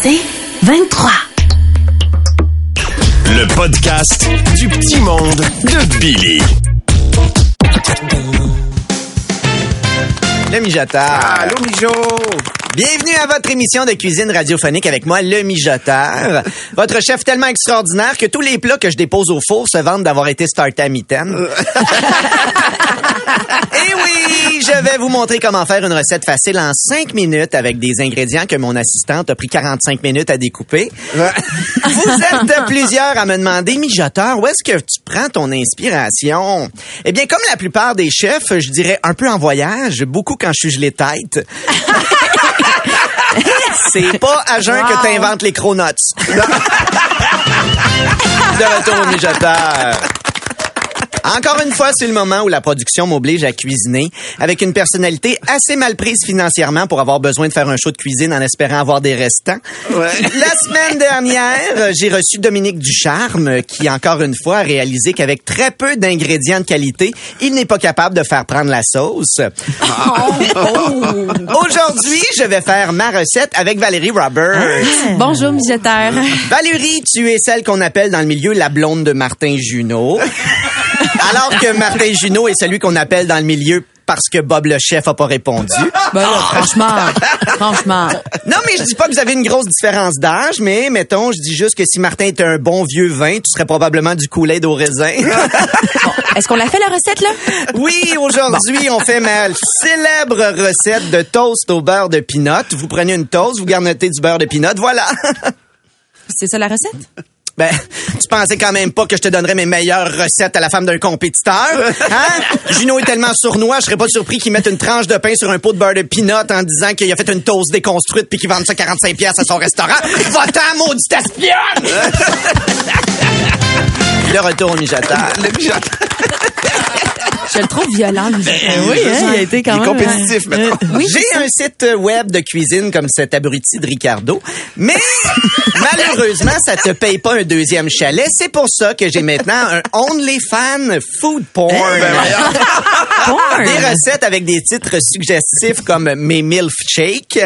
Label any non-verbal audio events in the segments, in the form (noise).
C'est 23. Le podcast du petit monde de Billy. Le mijoteur. Allô, Mijo! Bienvenue à votre émission de cuisine radiophonique avec moi, le mijoteur. Votre chef tellement extraordinaire que tous les plats que je dépose au four se vantent d'avoir été startés à mi-temps. (laughs) Et oui, je vais vous montrer comment faire une recette facile en 5 minutes avec des ingrédients que mon assistante a pris 45 minutes à découper. Vous (laughs) êtes plusieurs à me demander, mijoteur, où est-ce que tu prends ton inspiration? Eh bien, comme la plupart des chefs, je dirais un peu en voyage, beaucoup quand je suis gelé tête. (laughs) (laughs) C'est pas à jeun que t'inventes les cronuts. (laughs) De retour au mijoteur. Encore une fois, c'est le moment où la production m'oblige à cuisiner avec une personnalité assez mal prise financièrement pour avoir besoin de faire un show de cuisine en espérant avoir des restants. (laughs) La semaine dernière, j'ai reçu Dominique Ducharme qui, encore une fois, a réalisé qu'avec très peu d'ingrédients de qualité, il n'est pas capable de faire prendre la sauce. (laughs) Aujourd'hui, je vais faire ma recette avec Valérie Roberts. Bonjour, mijoteur. Valérie, tu es celle qu'on appelle dans le milieu la blonde de Martin Junot. (laughs) Alors que Martin Junot est celui qu'on appelle dans le milieu parce que Bob le chef a pas répondu. Ben là, franchement, franchement. Non, mais je dis pas que vous avez une grosse différence d'âge, mais mettons, je dis juste que si Martin était un bon vieux vin, tu serais probablement du Kool-Aid au raisin. Est-ce qu'on l'a fait, la recette, là? oui, aujourd'hui, on fait ma célèbre recette de toast au beurre de pinot. Vous prenez une toast, vous garnotez du beurre de pinot, voilà. C'est ça, la recette? Ben, tu pensais quand même pas que je te donnerais mes meilleures recettes à la femme d'un compétiteur? Hein? (laughs) Juno est tellement sournois, je serais pas surpris qu'il mette une tranche de pain sur un pot de beurre de pinot en disant qu'il a fait une toast déconstruite puis qu'il vende ça 45 pièces à son restaurant. (laughs) Va-t'en, maudite espionne! (laughs) Le retour au mijoteur. Le mijoteur. Je le trouve violent, mijoteur. oui, hein, il a été quand il est même... compétitif, maintenant. euh, oui, J'ai un site web de cuisine comme cet abruti de Ricardo, mais (laughs) malheureusement, ça te paye pas un deuxième chalet. C'est pour ça que j'ai maintenant un OnlyFans Food Porn. (laughs) porn. Des recettes avec des titres suggestifs comme mes milf shakes,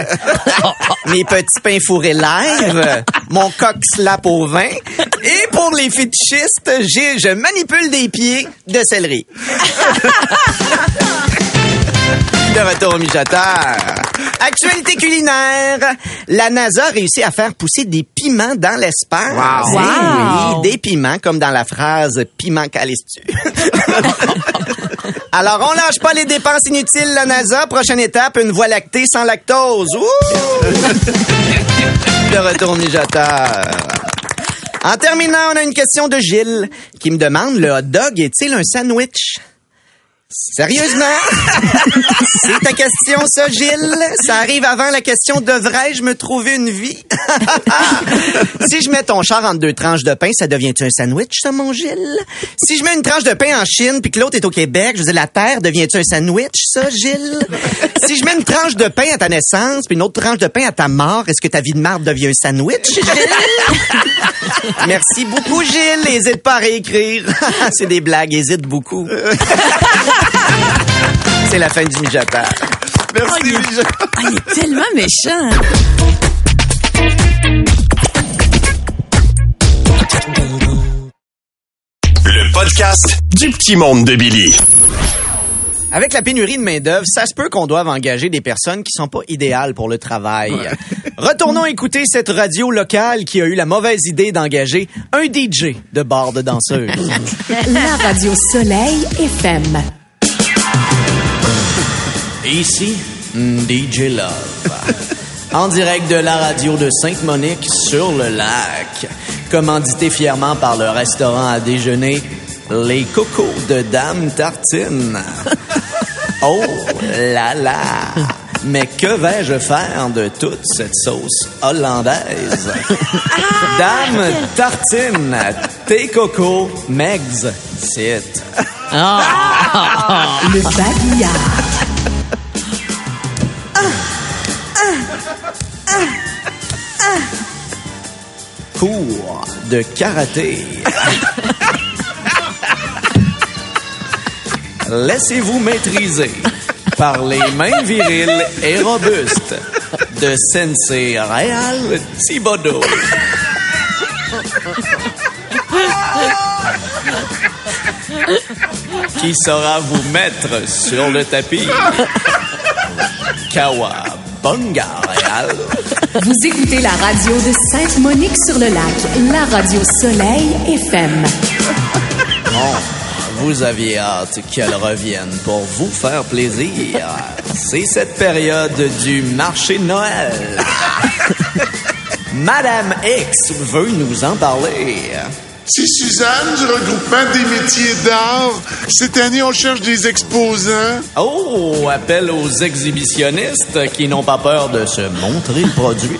(laughs) mes petits pains fourrés live, mon coq slap au vin. Et pour les fétichistes, j'ai, je manipule des pieds de céleri. De retour au mijoteur. Actualité culinaire. La NASA a réussi à faire pousser des piments dans l'espace. Wow. Eh Wow. Oui, des piments comme dans la phrase piment calistu. (laughs) Alors, on lâche pas les dépenses inutiles, la NASA. Prochaine étape, une voie lactée sans lactose. Ouh! De retour au mijoteur. En terminant, on a une question de Gilles qui me demande le hot dog est-il un sandwich? Sérieusement? (laughs) C'est ta question, ça, Gilles? Ça arrive avant la question devrais-je me trouver une vie? (laughs) si je mets ton char entre deux tranches de pain, ça devient-tu un sandwich, ça, mon Gilles? Si je mets une tranche de pain en Chine puis que l'autre est au Québec, je veux la terre devient-tu un sandwich, ça, Gilles? si je mets une tranche de pain à ta naissance puis une autre tranche de pain à ta mort, est-ce que ta vie de marde devient un sandwich, Gilles? Merci beaucoup, Gilles. Hésite pas à réécrire. (laughs) C'est des blagues, hésite beaucoup. (laughs) C'est la fin du mijoteur. Merci, Mijo. Ah, il est tellement méchant. Le podcast du petit monde de Billy. Avec la pénurie de main-d'œuvre, ça se peut qu'on doive engager des personnes qui sont pas idéales pour le travail. (laughs) Retournons écouter cette radio locale qui a eu la mauvaise idée d'engager un DJ de bar de danseuse. (laughs) La radio Soleil FM. Ici, DJ Love. En direct de la radio de Sainte-Monique sur le lac. Commandité fièrement par le restaurant à déjeuner Les Cocos de Dame Tartine. (laughs) Oh là là! Mais que vais-je faire de toute cette sauce hollandaise? Dame Tartine, tes cocos, Megs, sit. Le babillard. Cours de karaté. (laughs) Laissez-vous maîtriser par les mains viriles et robustes de Sensei Real Thibodeau. qui saura vous mettre sur le tapis? Kawabunga Real. Vous écoutez la radio de Sainte-Monique-sur-le-Lac, la radio Soleil FM. Bon, vous aviez hâte qu'elle revienne pour vous faire plaisir. C'est cette période du marché de Noël. (laughs) Madame X veut nous en parler. C'est Suzanne du regroupement des métiers d'art. Cette année, on cherche des exposants. Oh, appel aux exhibitionnistes qui n'ont pas peur de se montrer le produit.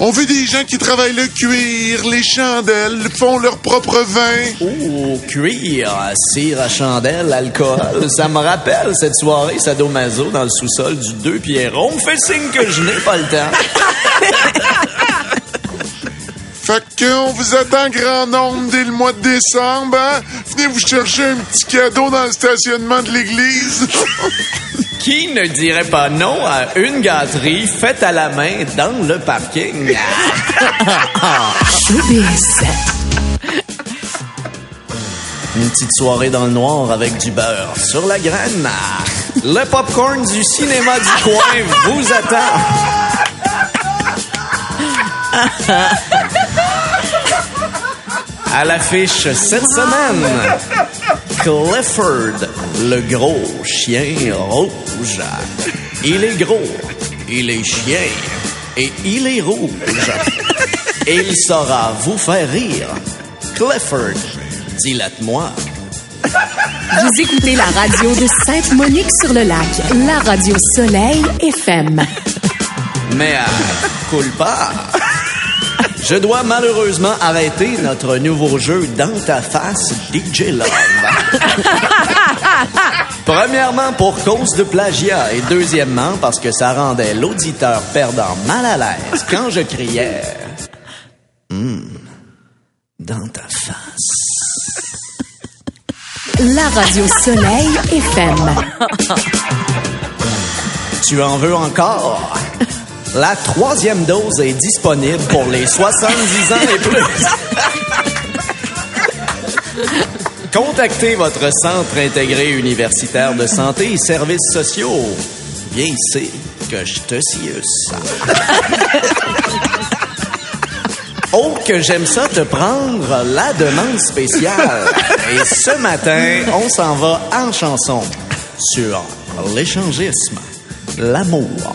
On veut des gens qui travaillent le cuir, les chandelles, font leur propre vin. Oh, cuir, cire à chandelle, alcool. Ça me rappelle cette soirée sadomaso dans le sous-sol du Deux Pierrot. On me fait signe que je n'ai pas le temps. (laughs) Fait que on vous attend grand nombre dès le mois de décembre. Hein? Venez vous chercher un petit cadeau dans le stationnement de l'église. (laughs) Qui ne dirait pas non à une gâterie faite à la main dans le parking? (laughs) Une petite soirée dans le noir avec du beurre sur la graine. Le popcorn du cinéma du coin vous attend. (laughs) À l'affiche cette semaine, Clifford, le gros chien rouge. Il est gros, il est chien et il est rouge. Et il saura vous faire rire. Clifford, dilate-moi. Vous écoutez la radio de Sainte-Monique-sur-le-Lac, la radio Soleil FM. Mais à culpa. Je dois malheureusement arrêter notre nouveau jeu dans ta face DJ Love. (laughs) Premièrement pour cause de plagiat et deuxièmement parce que ça rendait l'auditeur perdant mal à l'aise quand je criais Hum, dans ta face. La radio Soleil FM. Tu en veux encore? La troisième dose est disponible pour les 70 ans et plus. Contactez votre centre intégré universitaire de santé et services sociaux. Viens ici que je te sius. (laughs) Oh, que j'aime ça te prendre la demande spéciale. Et ce matin, on s'en va en chanson sur l'échangisme, l'amour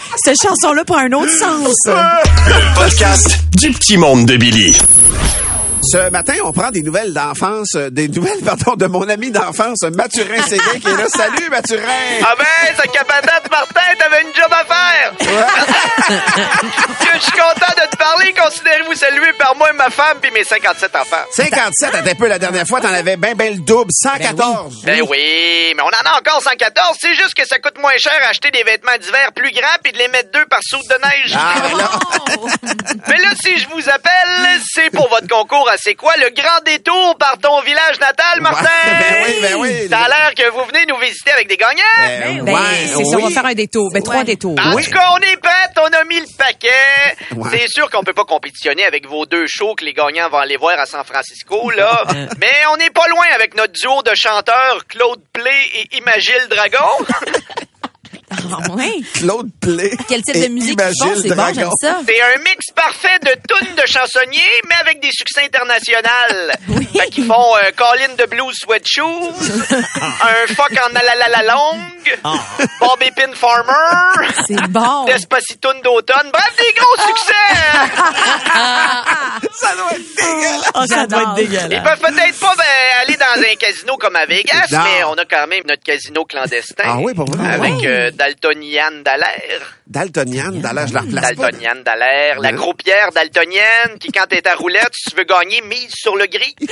Cette chanson-là prend un autre sens. Le podcast du petit monde de Billy. Ce matin, on prend des nouvelles d'enfance, euh, des nouvelles, (laughs) pardon, de mon ami d'enfance, Mathurin Séguin, qui est là. Salut, Mathurin! Ah ben, ce capatate Martin, t'avais une job à faire! (laughs) Que je suis content de te parler, considérez-vous salué par moi et ma femme puis mes 57 enfants. 57, à un peu la dernière fois, t'en avais bien, bien le double, 114. Ben oui, mais on en a encore 114, c'est juste que ça coûte moins cher acheter des vêtements d'hiver plus grands puis de les mettre deux par saut de neige. Ah, (laughs) ben Mais là, si je vous appelle, c'est pour votre concours à C'est quoi le grand détour par ton village natal, Martin? (laughs) ben oui, ben oui. Ça a l'air que vous venez nous visiter avec des gagnants. Ben, ouais, c'est ça, on va oui. faire un détour. Ben, trois détours. En Oui. tout cas, on est prêts, on a mis le paquet. Ouais. C'est sûr qu'on peut pas compétitionner avec vos deux shows que les gagnants vont aller voir à San Francisco, là. (laughs) Mais on n'est pas loin avec notre duo de chanteurs Claude Play et Imagile Dragon. (laughs) Ah. Claude Play. Quel type et de musique ils font? Imagine C'est bon, Dragon. j'aime ça. C'est un mix parfait de tunes de chansonniers, mais avec des succès internationaux. Oui. Fait qu'ils font un Colin de Blues Sweat Shoes, (laughs) un fuck en alalala longue, Bobby Pin Farmer, C'est bon. Despacito d'automne. Bref, des gros succès! Ça doit être dégueulasse. Oh, ça doit être Ils dégueulasse. peuvent peut-être pas ben, aller dans un casino comme à Vegas, Non. mais on a quand même notre casino clandestin. Ah oui, pour vrai? Avec Ah euh, Daltonian Dallaire. Daltonian, d'aller, je la replace pas. Daltonian Dallaire. La Ouais. croupière daltonienne qui, quand t'es à roulette, si tu veux gagner, mise sur le gris. (laughs)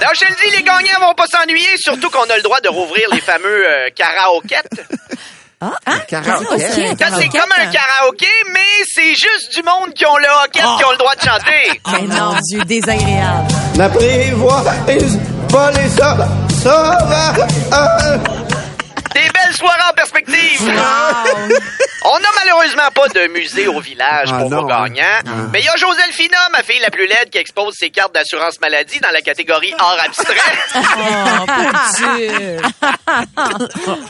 Alors, je te le dis, les gagnants vont pas s'ennuyer, surtout qu'on a le droit de rouvrir les fameux euh, karaokettes. Karaoké. Ça, c'est comme un karaoké, mais c'est juste du monde qui ont le hockey qui ont le droit de chanter. (laughs) Mais mon Dieu, désagréable. N'apprivoise pas les Des belles soirées en perspective. On n'a malheureusement pas de musée au village Ah, pour non, vos gagnants. hein. Mais il y a Joselphina, ma fille la plus laide, qui expose ses cartes d'assurance maladie dans la catégorie art abstrait. (laughs)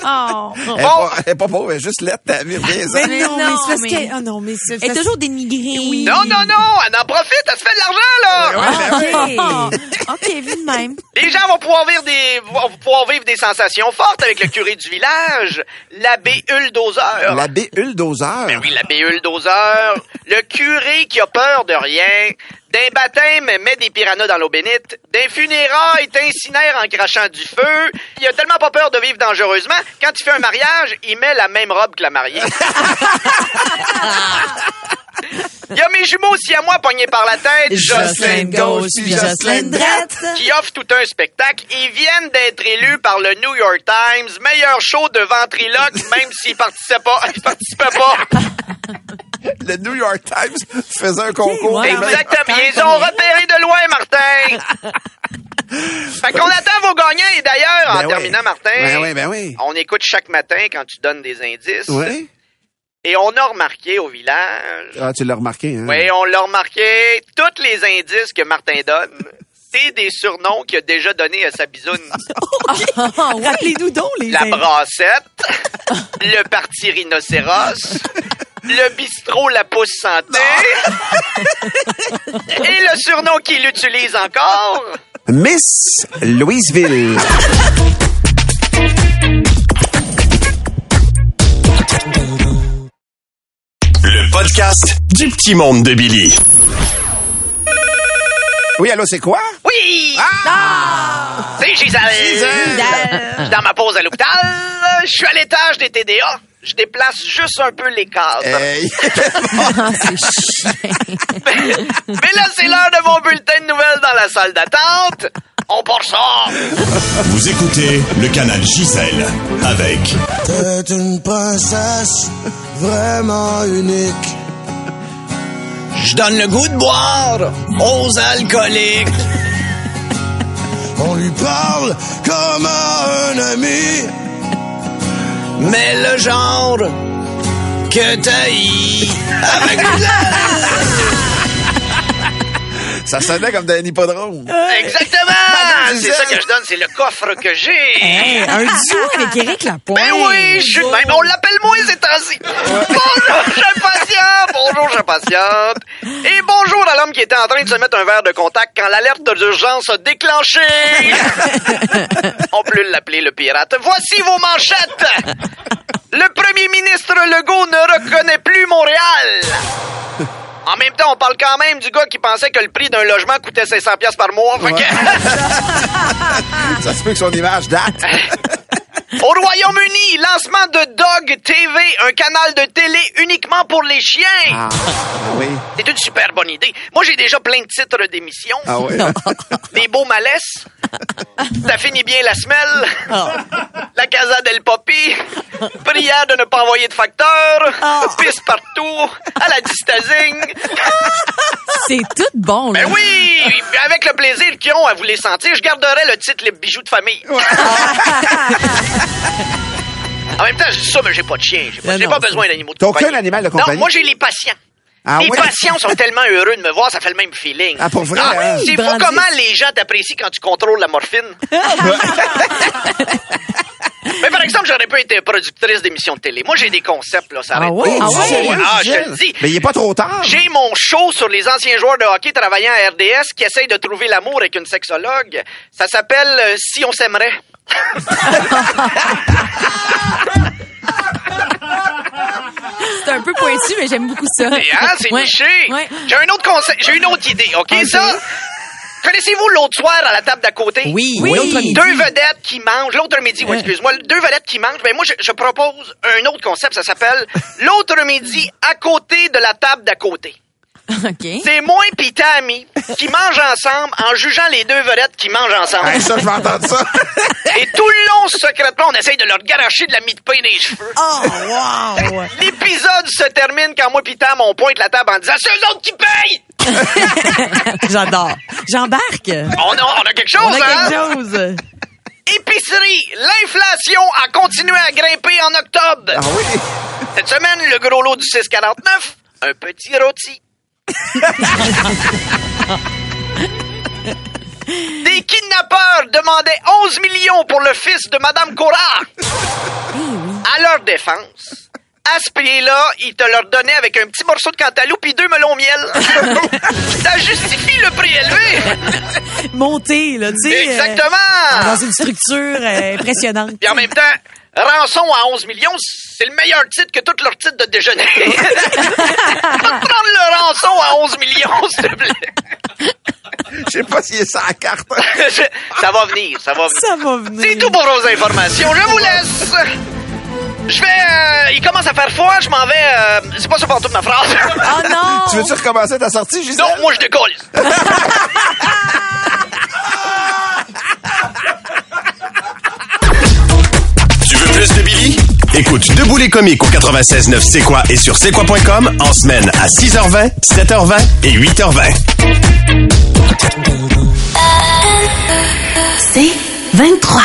Oh. Oh. Elle est pas, elle est pas pauvre, elle est juste laide, ta vie, bien ça. Mais non, mais c'est parce mais- que... Oh non, mais c'est... Elle est toujours dénigrée. non, non, non, elle en profite, elle se fait de l'argent, là. OK. OK, vu de même. Les gens vont pouvoir vivre des, vont pouvoir vivre des sensations fortes avec le curé du village, l'abbé Huldozer. L'abbé Ben oui, l'abbé Huldozer, le curé qui a peur de rien, d'un baptême met des piranhas dans l'eau bénite, d'un funérailles t'incinéra en crachant du feu. Il a tellement pas peur de vivre dangereusement, quand il fait un mariage, il met la même robe que la mariée. (laughs) Il y a mes jumeaux aussi à moi pognés par la tête, Jocelyne gauche, puis Jocelyne droite. qui offrent tout un spectacle. Ils viennent d'être élus par le New York Times, meilleur show de ventriloque, même s'ils participaient pas. Ils participaient pas. (laughs) Le New York Times faisait un concours. Ouais. Exactement. Ils ont repéré de loin, Martin. (laughs) fait qu'on attend vos gagnants. Et d'ailleurs, en Ben oui. terminant, Martin, Ben oui, ben oui. on écoute chaque matin quand tu donnes des indices. Ouais. Et on a remarqué au village, Ah, tu l'as remarqué, hein? oui, on l'a remarqué, tous les indices que Martin donne, (laughs) c'est des surnoms qu'il a déjà donnés à sa bisoune. (laughs) Rappelez-nous donc les... La brassette, (laughs) le parti rhinocéros, le bistrot La Pousse Santé, et le surnom qu'il utilise encore, Miss Louiseville. Podcast du petit monde de Billy. Oui, allô, c'est quoi? Oui! Ah! C'est Gisèle! Je suis dans ma pause à l'hôpital. Je suis à l'étage des TDA. Je déplace juste un peu les cadres. Hey. (laughs) Ah, c'est chiant. Mais là, c'est l'heure de mon bulletin de nouvelles dans la salle d'attente. On part ça! (laughs) Vous écoutez le canal Gisèle avec T'es une princesse vraiment unique. Je donne le goût de boire aux alcooliques. On lui parle comme à un ami. Mais le genre que t'haïs avec Ça sonnait comme d'un hippodrome. Exactement! (laughs) C'est ça que je donne, c'est le coffre que j'ai. Hey, un duo avec Éric Lapointe. Ben oui, je suis de même. On l'appelle moi ces temps-ci. Bonjour, je patiente. Bonjour, je patiente. Et bonjour à l'homme qui était en train de se mettre un verre de contact quand l'alerte d'urgence a déclenché. (laughs) On peut l'appeler le pirate. Voici vos manchettes. Le premier ministre Legault ne reconnaît plus Montréal. En même temps, on parle quand même du gars qui pensait que le prix d'un logement coûtait 500 pièces par mois. Fait que- (laughs) Ça se peut que son image date. (laughs) Au Royaume-Uni, lancement de Dog TV, un canal de télé uniquement pour les chiens. Ah, oui. C'est une super bonne idée. Moi, j'ai déjà plein de titres d'émissions. Ah oui. (laughs) Des beaux malaises. Ça finit bien la semelle. La Casa del Poppy. Prière de ne pas envoyer de facteur. Pisse partout. À la distazing. C'est tout bon, là. Ben oui! (laughs) Avec le plaisir qu'ils ont à vous les sentir, je garderai le titre Les bijoux de famille. (laughs) en même temps, je dis ça, mais j'ai pas de chien. J'ai pas, Non, j'ai non, pas besoin d'animaux de T'as compagnie. aucun animal de Non, compagnie? moi, j'ai les patients. Ah les patients sont tellement heureux de me voir, ça fait le même feeling. Ah, pour vrai, Ah, hein? C'est fou comment les gens t'apprécient quand tu contrôles la morphine. (laughs) Mais par exemple, j'aurais pas été productrice d'émissions de télé. Moi, j'ai des concepts, là, ça Ah arrête ouais? pas. Ah ouais? Ah, je te le dis. Mais il est pas trop tard. J'ai mon show sur les anciens joueurs de hockey travaillant à RDS qui essayent de trouver l'amour avec une sexologue. Ça s'appelle euh, Si on s'aimerait. (laughs) C'est un peu pointu, mais j'aime beaucoup ça. Et, hein, c'est Ouais. niché. Ouais. J'ai un autre conseil, j'ai une autre idée, OK, Ok. ça? Connaissez-vous l'autre soir à la table d'à côté? Oui, Oui. Deux vedettes qui mangent, l'autre midi, oui, Ouais. excuse-moi, deux vedettes qui mangent. Ben moi, je, je propose un autre concept, ça s'appelle l'autre midi à côté de la table d'à côté. C'est moi pis ta amie qui mangent ensemble en jugeant les deux vedettes qui mangent ensemble. Hey, ça, je vais entendre ça. (laughs) Et tout le long, secrètement, on essaye de leur garocher de la mie de pain des cheveux. Oh, wow! (laughs) L'épisode se termine quand moi pis Tam, on pointe la table en disant « C'est eux autres qui payent! (laughs) J'adore. J'embarque. » On a, on a quelque chose, On a hein? quelque chose. Épicerie, l'inflation a continué à grimper en octobre. Ah oui. Cette semaine, le gros lot du 6,49, un petit rôti. (laughs) Des kidnappeurs demandaient 11 millions pour le fils de Madame Cora. À leur défense, à ce prix-là, ils te leur donnaient avec un petit morceau de cantaloupe et deux melons miel. (laughs) Ça justifie le prix élevé. Monter, là, tu sais. euh, Exactement. dans une structure euh, impressionnante. Puis en même temps, rançon à 11 millions, c'est le meilleur titre que tous leurs titres de déjeuner. Va (laughs) prendre le rançon à 11 millions, s'il te plaît. Je sais pas s'il est ça à la carte. ça va venir, ça va venir. Ça va venir. C'est tout pour vos informations. Je vous laisse. Je vais... euh, il commence à faire froid, je m'en vais... euh, c'est pas ça pour toute ma phrase. Oh non! Tu veux-tu recommencer ta sortie, Gisèle? non, moi je décolle. (laughs) Écoute Debout les comiques au 96.9 C'est quoi et sur c'est quoi.com en semaine à 6h20, 7h20 et 8h20. C'est 23.